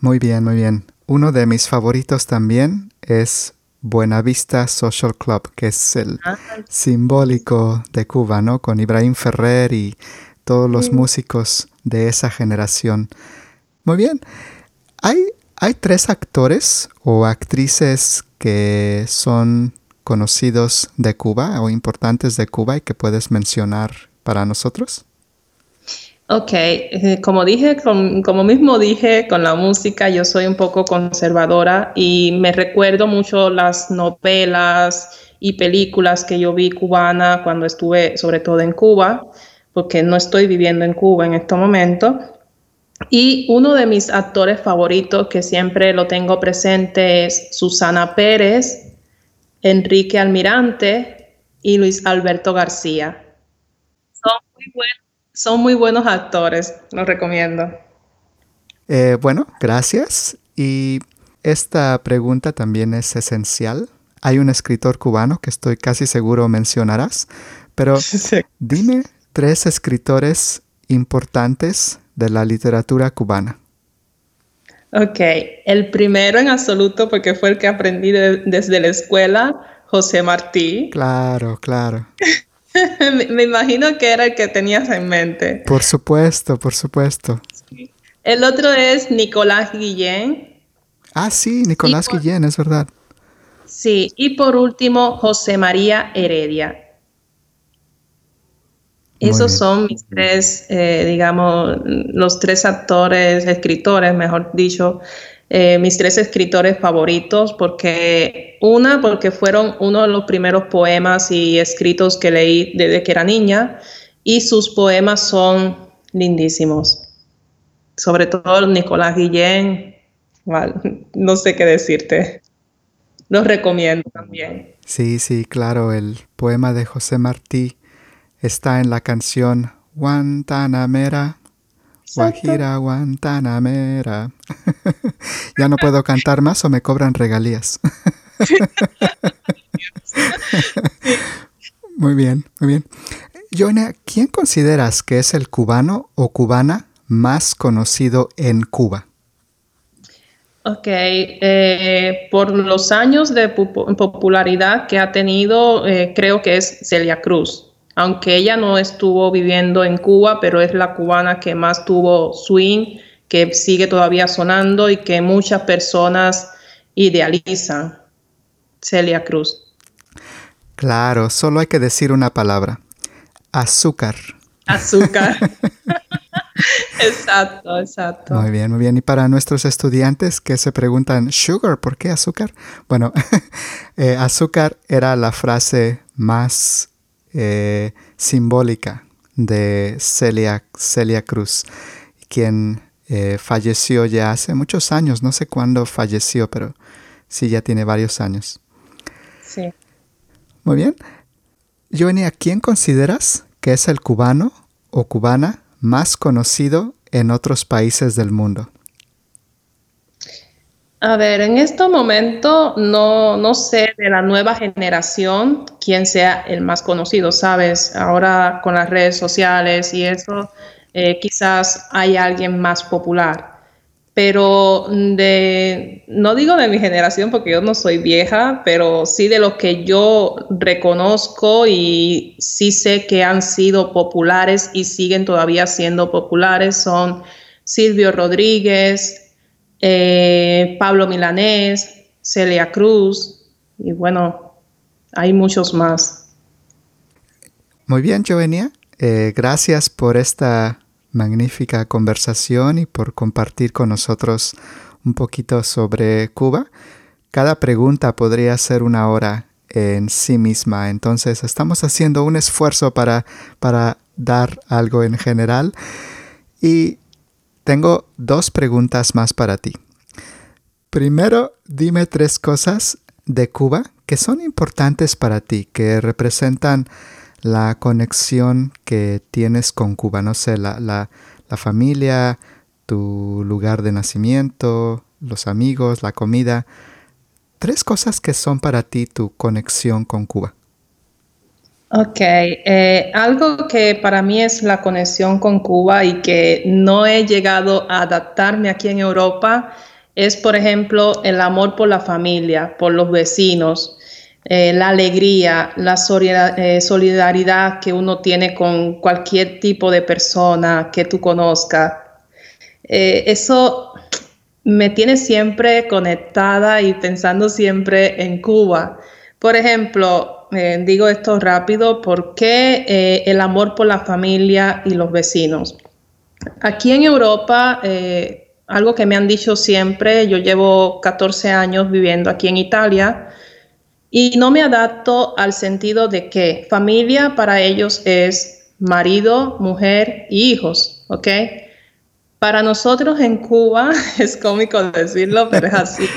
Muy bien, muy bien. Uno de mis favoritos también es Buenavista Social Club, que es el ah, simbólico de Cuba, ¿no? Con Ibrahim Ferrer y todos los músicos de esa generación. Muy bien. Hay, hay tres actores o actrices que son conocidos de Cuba o importantes de Cuba y que puedes mencionar para nosotros. Ok, eh, como dije, como mismo dije con la música, yo soy un poco conservadora y me recuerdo mucho las novelas y películas que yo vi cubana cuando estuve sobre todo en Cuba, porque no estoy viviendo en Cuba en este momento. Y uno de mis actores favoritos que siempre lo tengo presente es Susana Pérez, Enrique Almirante y Luis Alberto García. Son muy, buenos actores, los recomiendo. Eh, bueno, gracias. Y esta pregunta también es esencial. Hay un escritor cubano que estoy casi seguro mencionarás, pero dime tres escritores importantes de la literatura cubana. Ok, el primero en absoluto, porque fue el que aprendí desde la escuela, José Martí. Claro, claro. me, imagino que era el que tenías en mente. Por supuesto, por supuesto. El otro es Nicolás Guillén. Ah, sí, Nicolás Guillén, es verdad. Sí, y por último, José María Heredia. Esos son mis tres, eh, digamos, los tres actores, escritores, mejor dicho, eh, mis tres escritores favoritos, porque una, porque fueron uno de los primeros poemas y escritos que leí desde que era niña, y sus poemas son lindísimos. Sobre todo Nicolás Guillén, no sé qué decirte. Los recomiendo también. Sí, sí, claro, el poema de José Martí está en la canción Guantanamera. Guajira Guantanamera. ya no puedo cantar más o me cobran regalías. muy bien, muy bien. Joana, ¿quién consideras que es el cubano o cubana más conocido en Cuba? Ok, eh, por los años de popularidad que ha tenido, eh, creo que es Celia Cruz aunque ella no estuvo viviendo en Cuba, pero es la cubana que más tuvo swing, que sigue todavía sonando y que muchas personas idealizan. Celia Cruz. Claro, solo hay que decir una palabra. Azúcar. Azúcar. exacto, exacto. Muy bien, muy bien. Y para nuestros estudiantes que se preguntan, sugar, ¿por qué azúcar? Bueno, eh, azúcar era la frase más eh, simbólica de Celia, Celia Cruz, quien eh, falleció ya hace muchos años, no sé cuándo falleció, pero sí ya tiene varios años. Sí. Muy bien. Joanie, ¿a quién consideras que es el cubano o cubana más conocido en otros países del mundo? A ver, en este momento no, no sé de la nueva generación quién sea el más conocido, ¿sabes? Ahora con las redes sociales y eso, eh, quizás hay alguien más popular. Pero de, no digo de mi generación porque yo no soy vieja, pero sí de los que yo reconozco y sí sé que han sido populares y siguen todavía siendo populares son Silvio Rodríguez, eh, Pablo Milanés, Celia Cruz y bueno, hay muchos más. Muy bien, Jovenia. Eh, gracias por esta magnífica conversación y por compartir con nosotros un poquito sobre Cuba. Cada pregunta podría ser una hora en sí misma, entonces estamos haciendo un esfuerzo para, para dar algo en general. Y tengo dos preguntas más para ti. Primero, dime tres cosas de Cuba que son importantes para ti, que representan la conexión que tienes con Cuba. No sé, la, la, familia, tu lugar de nacimiento, los amigos, la comida. Tres cosas que son para ti tu conexión con Cuba. Ok, eh, algo que para mí es la conexión con Cuba y que no he llegado a adaptarme aquí en Europa es, por ejemplo, el amor por la familia, por los vecinos, eh, la alegría, la eh, solidaridad que uno tiene con cualquier tipo de persona que tú conozcas. eso me tiene siempre conectada y pensando siempre en Cuba. Por ejemplo, eh, digo esto rápido, ¿por qué eh, el amor por la familia y los vecinos? Aquí en Europa, eh, algo que me han dicho siempre, yo llevo 14 años viviendo aquí en Italia y no me adapto al sentido de que familia para ellos es marido, mujer y hijos, ¿ok? Para nosotros en Cuba, es cómico decirlo, pero es así.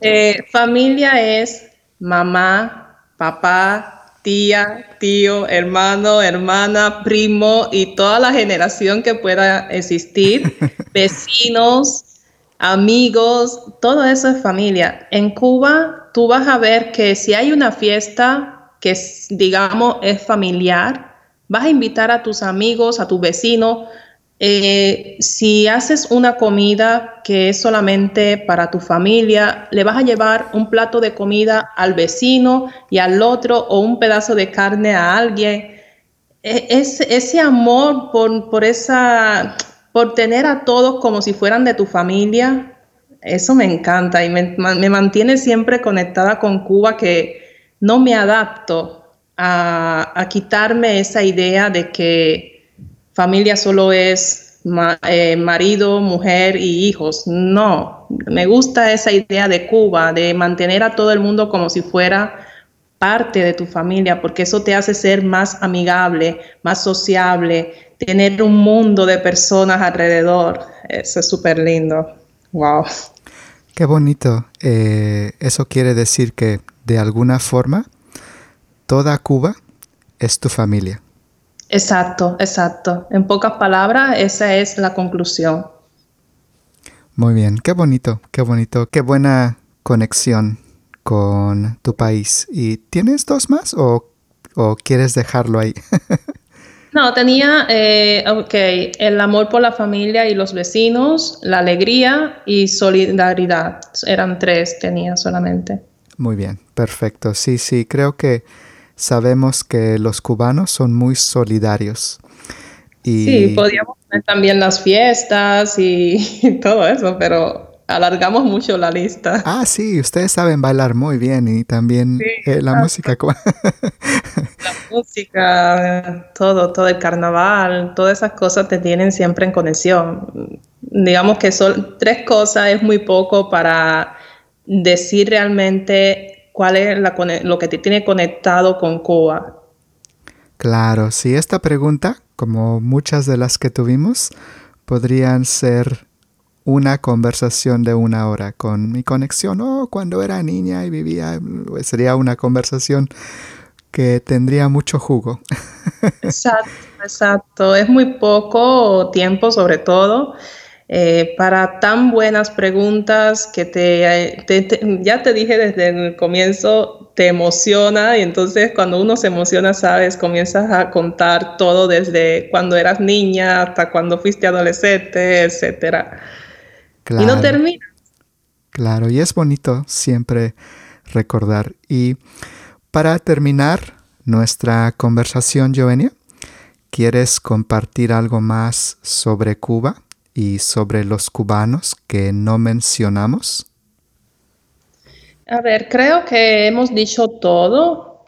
familia es mamá, papá, tía, tío, hermano, hermana, primo y toda la generación que pueda existir, vecinos, amigos, todo eso es familia. En Cuba tú vas a ver que si hay una fiesta que digamos es familiar, vas a invitar a tus amigos, a tus vecinos, eh, si haces una comida que es solamente para tu familia, le vas a llevar un plato de comida al vecino y al otro o un pedazo de carne a alguien. E, es, ese amor por, por, esa, por tener a todos como si fueran de tu familia, eso me encanta y me, me mantiene siempre conectada con Cuba que no me adapto a, a quitarme esa idea de que familia solo es eh, marido, mujer y hijos. No, me gusta esa idea de Cuba, de mantener a todo el mundo como si fuera parte de tu familia, porque eso te hace ser más amigable, más sociable, tener un mundo de personas alrededor. Eso es súper lindo. Wow. Qué bonito. Eh, eso quiere decir que de alguna forma toda Cuba es tu familia. Exacto, exacto. En pocas palabras, esa es la conclusión. Muy bien, qué bonito, qué bonito, qué buena conexión con tu país. ¿Y tienes dos más o, quieres dejarlo ahí? no, tenía, eh, ok, el amor por la familia y los vecinos, la alegría y solidaridad. Eran tres, tenía solamente. Muy bien, perfecto. Sí, sí, creo que sabemos que los cubanos son muy solidarios. Y... Sí, podíamos tener también las fiestas y, todo eso, pero alargamos mucho la lista. Ah, sí, ustedes saben bailar muy bien y también eh, la música. la música, todo, todo el carnaval, todas esas cosas te tienen siempre en conexión. Digamos que son tres cosas, es muy poco para decir realmente cuál es lo que te tiene conectado con Cuba. Claro, sí, esta pregunta, como muchas de las que tuvimos, podrían ser una conversación de una hora con mi conexión. Oh, cuando era niña y vivía, pues, sería una conversación que tendría mucho jugo. Exacto, exacto. Es muy poco tiempo sobre todo. Eh, para tan buenas preguntas que te, ya te dije desde el comienzo, te emociona y entonces cuando uno se emociona, sabes, comienzas a contar todo desde cuando eras niña hasta cuando fuiste adolescente, etcétera. y no termina. Claro, y es bonito siempre recordar. Y para terminar nuestra conversación, Joenia, ¿quieres compartir algo más sobre Cuba? Y sobre los cubanos que no mencionamos? A ver, creo que hemos dicho todo,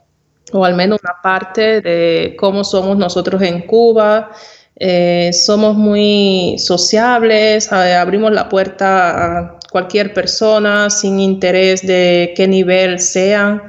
o al menos una parte de cómo somos nosotros en Cuba. Eh, somos muy sociables, abrimos la puerta a cualquier persona sin interés de qué nivel sean.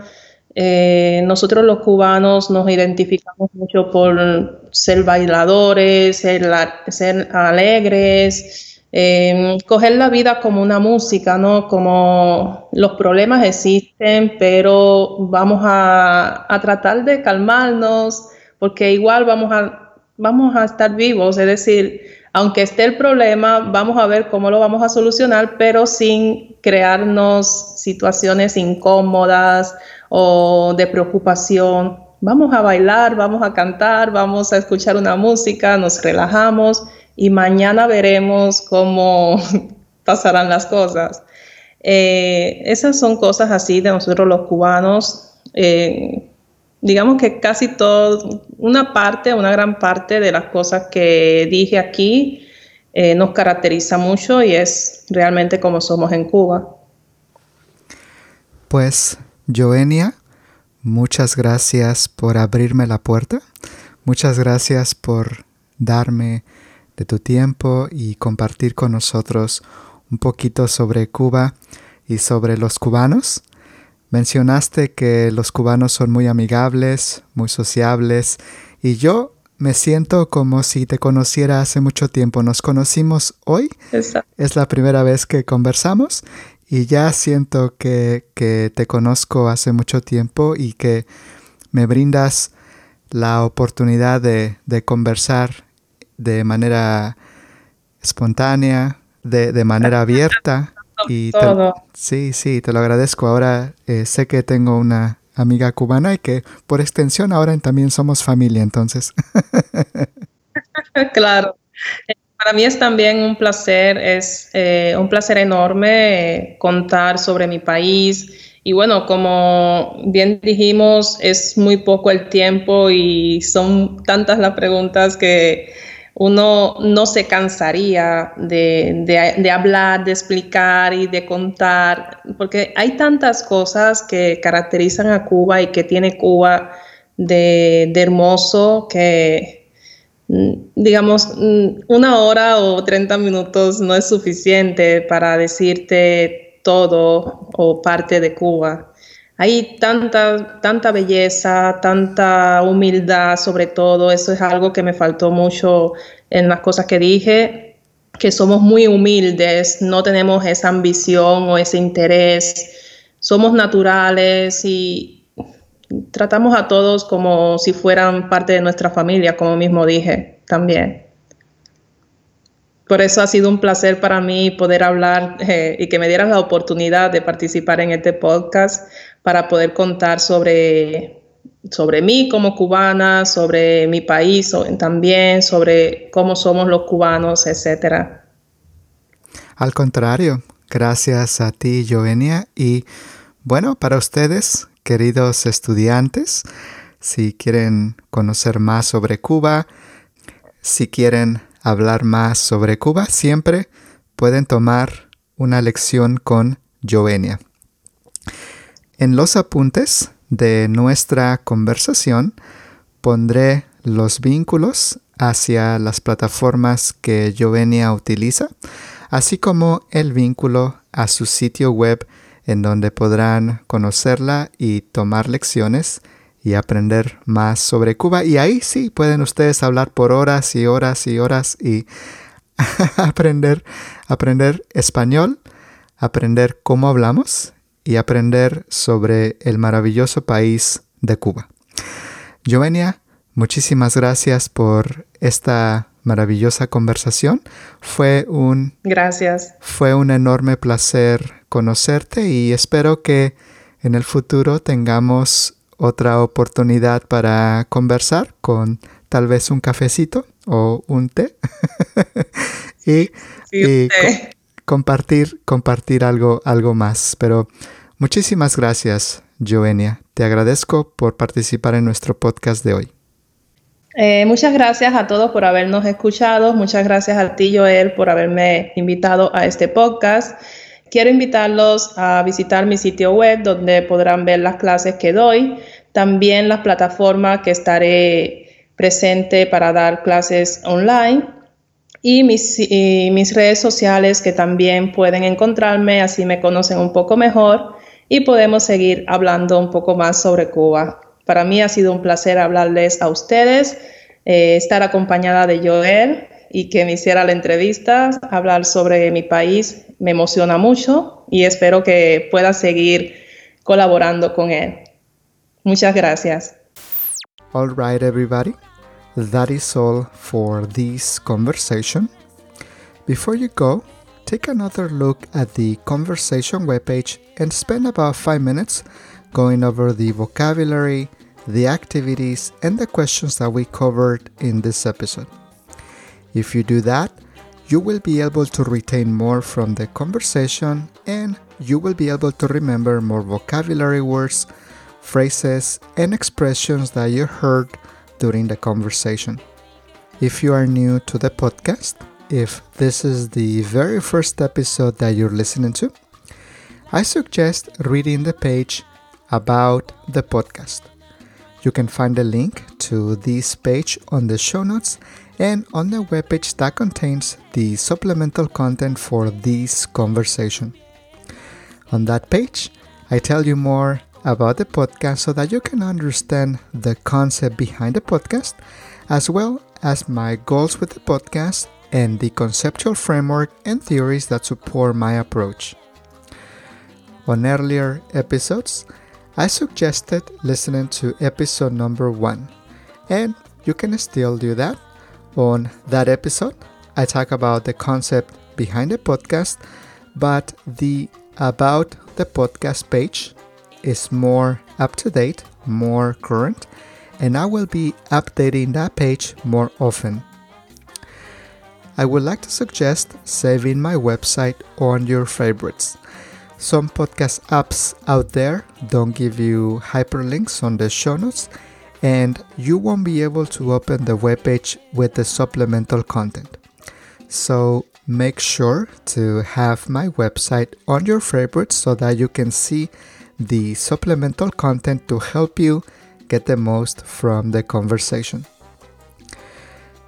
Eh, nosotros los cubanos nos identificamos mucho por ser bailadores, ser, alegres, em, coger la vida como una música, ¿no? Como los problemas existen, pero vamos a, tratar de calmarnos, porque igual vamos a, vamos a estar vivos, es decir, aunque esté el problema, vamos a ver cómo lo vamos a solucionar, pero sin crearnos situaciones incómodas o de preocupación. Vamos a bailar, vamos a cantar, vamos a escuchar una música, nos relajamos y mañana veremos cómo pasarán las cosas. Eh, esas son cosas así de nosotros los cubanos. Eh, digamos que casi todo, una parte, una gran parte de las cosas que dije aquí eh, nos caracteriza mucho y es realmente como somos en Cuba. Pues Joenia, muchas gracias por abrirme la puerta. Muchas gracias por darme de tu tiempo y compartir con nosotros un poquito sobre Cuba y sobre los cubanos. Mencionaste que los cubanos son muy amigables, muy sociables y yo me siento como si te conociera hace mucho tiempo. Nos conocimos hoy. Es la primera vez que conversamos y ya siento que, te conozco hace mucho tiempo y que me brindas la oportunidad de, conversar de manera espontánea, de, manera abierta. Y sí, sí, te lo agradezco. Ahora eh, sé que tengo una amiga cubana y que por extensión ahora también somos familia, entonces. claro. Para mí es también un placer, es eh, un placer enorme eh, contar sobre mi país. Y bueno, como bien dijimos, es muy poco el tiempo y son tantas las preguntas que uno no se cansaría de, hablar, de explicar y de contar, porque hay tantas cosas que caracterizan a Cuba y que tiene Cuba de, hermoso que, digamos, mm, una hora o 30 minutos no es suficiente para decirte todo o parte de Cuba. Hay tanta, tanta belleza, tanta humildad sobre todo, eso es algo que me faltó mucho en las cosas que dije, que somos muy humildes, no tenemos esa ambición o ese interés, somos naturales y tratamos a todos como si fueran parte de nuestra familia, como mismo dije también. Por eso ha sido un placer para mí poder hablar eh, y que me dieras la oportunidad de participar en este podcast para poder contar sobre, sobre mí como cubana, sobre mi país también, sobre cómo somos los cubanos, etc. Al contrario, gracias a ti, Jovenia. Y bueno, para ustedes, queridos estudiantes, si quieren conocer más sobre Cuba, si quieren hablar más sobre Cuba, siempre pueden tomar una lección con Jovenia. En los apuntes de nuestra conversación pondré los vínculos hacia las plataformas que Jovenia utiliza, así como el vínculo a su sitio web en donde podrán conocerla y tomar lecciones y aprender más sobre Cuba. Y ahí sí pueden ustedes hablar por horas y horas y horas y aprender, aprender español, aprender cómo hablamos y aprender sobre el maravilloso país de Cuba. Jovenia, muchísimas gracias por esta maravillosa conversación. Fue un Gracias. Fue un enorme placer conocerte y espero que en el futuro tengamos otra oportunidad para conversar con tal vez un cafecito o un té y, compartir, compartir algo, algo más. Pero muchísimas gracias, Joenia. Te agradezco por participar en nuestro podcast de hoy. Eh, muchas gracias a todos por habernos escuchado. Muchas gracias a ti, Joel, por haberme invitado a este podcast. Quiero invitarlos a visitar mi sitio web donde podrán ver las clases que doy, también las plataformas que estaré presente para dar clases online y mis, redes sociales que también pueden encontrarme, así me conocen un poco mejor y podemos seguir hablando un poco más sobre Cuba. Para mí ha sido un placer hablarles a ustedes, eh, estar acompañada de Joel y que me hiciera la entrevista, hablar sobre mi país me emociona mucho y espero que pueda seguir colaborando con él. Muchas gracias. All right, everybody. That is all for this conversation. Before you go, take another look at the conversation webpage and spend about five minutes going over the vocabulary, the activities, and the questions that we covered in this episode. If you do that, you will be able to retain more from the conversation and you will be able to remember more vocabulary words, phrases, and expressions that you heard during the conversation. If you are new to the podcast, if this is the very first episode that you're listening to, I suggest reading the page about the podcast. You can find a link to this page on the show notes and on the webpage that contains the supplemental content for this conversation. On that page, I tell you more about the podcast so that you can understand the concept behind the podcast, as well as my goals with the podcast and the conceptual framework and theories that support my approach. On earlier episodes, I suggested listening to episode number one, and you can still do that. On that episode, I talk about the concept behind the podcast, but the about the podcast page is more up to date, more current, and I will be updating that page more often. I would like to suggest saving my website on your favorites. Some podcast apps out there don't give you hyperlinks on the show notes, and you won't be able to open the webpage with the supplemental content. So make sure to have my website on your favorites so that you can see the supplemental content to help you get the most from the conversation.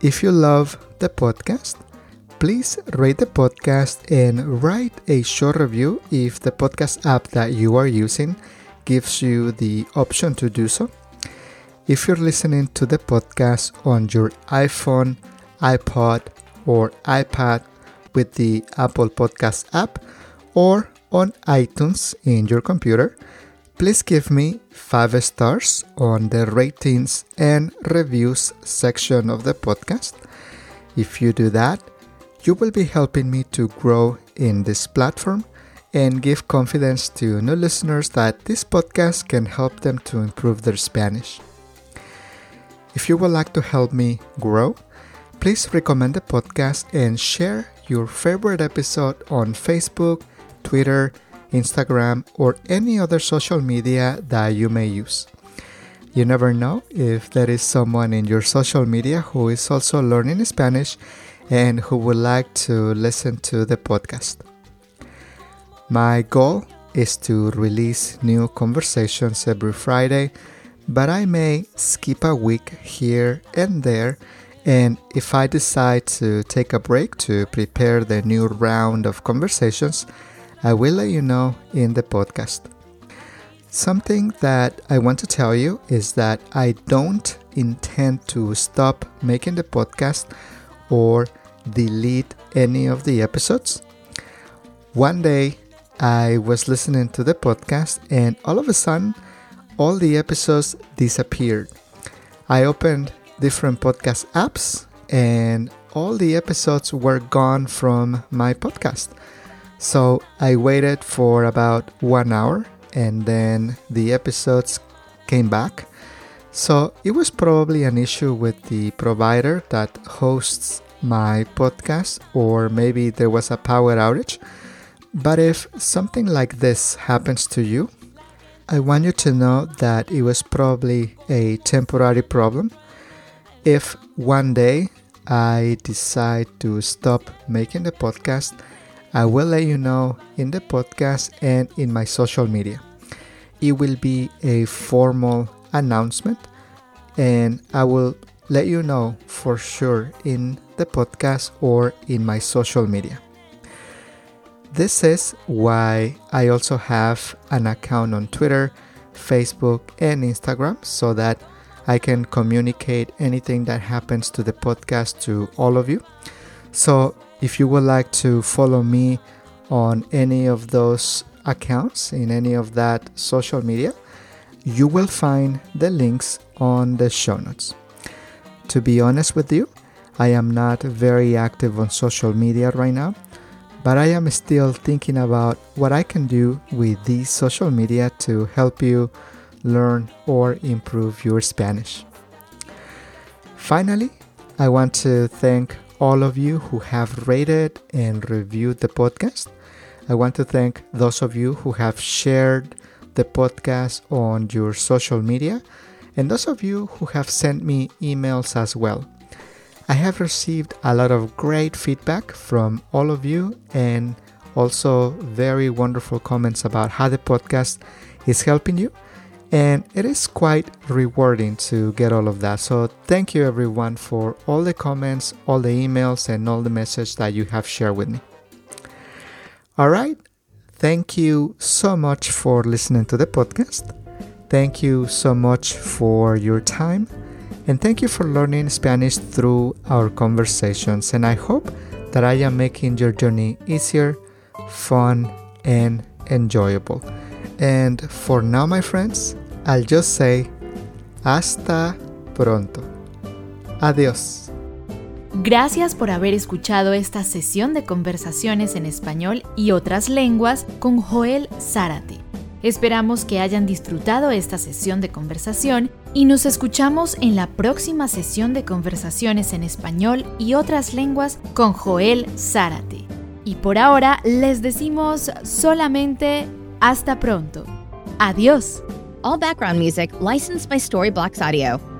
If you love the podcast, please rate the podcast and write a short review if the podcast app that you are using gives you the option to do so. If you're listening to the podcast on your iPhone, iPod, or iPad with the Apple Podcast app, or on iTunes in your computer, please give me 5 stars on the ratings and reviews section of the podcast. If you do that, you will be helping me to grow in this platform and give confidence to new listeners that this podcast can help them to improve their Spanish. If you would like to help me grow, please recommend the podcast and share your favorite episode on Facebook, Twitter, Instagram, or any other social media that you may use. You never know if there is someone in your social media who is also learning Spanish and who would like to listen to the podcast. My goal is to release new conversations every Friday, but I may skip a week here and there. And if I decide to take a break to prepare the new round of conversations, I will let you know in the podcast. Something that I want to tell you is that I don't intend to stop making the podcast or delete any of the episodes. One day I was listening to the podcast and all of a sudden all the episodes disappeared. I opened different podcast apps and all the episodes were gone from my podcast. So I waited for about one hour and then the episodes came back. So it was probably an issue with the provider that hosts my podcast, or maybe there was a power outage. But if something like this happens to you, I want you to know that it was probably a temporary problem. If one day I decide to stop making the podcast, I will let you know in the podcast and in my social media. It will be a formal announcement and I will let you know for sure in the podcast or in my social media. This is why I also have an account on Twitter, Facebook, and Instagram so that I can communicate anything that happens to the podcast to all of you. So if you would like to follow me on any of those accounts in any of that social media, you will find the links on the show notes. To be honest with you, I am not very active on social media right now, but I am still thinking about what I can do with these social media to help you learn or improve your Spanish. Finally, I want to thank all of you who have rated and reviewed the podcast. I want to thank those of you who have shared the podcast on your social media and those of you who have sent me emails as well. I have received a lot of great feedback from all of you and also very wonderful comments about how the podcast is helping you. And it is quite rewarding to get all of that. So, thank you everyone for all the comments, all the emails, and all the messages that you have shared with me. All right. Thank you so much for listening to the podcast. Thank you so much for your time. And thank you for learning Spanish through our conversations. And I hope that I am making your journey easier, fun, and enjoyable. And for now, my friends, I'll just say hasta pronto. Adiós. Gracias por haber escuchado esta sesión de conversaciones en español y otras lenguas con Joel Zárate. Esperamos que hayan disfrutado esta sesión de conversación y nos escuchamos en la próxima sesión de conversaciones en español y otras lenguas con Joel Zárate. Y por ahora les decimos solamente hasta pronto. Adiós. All background music licensed by Storyblocks Audio.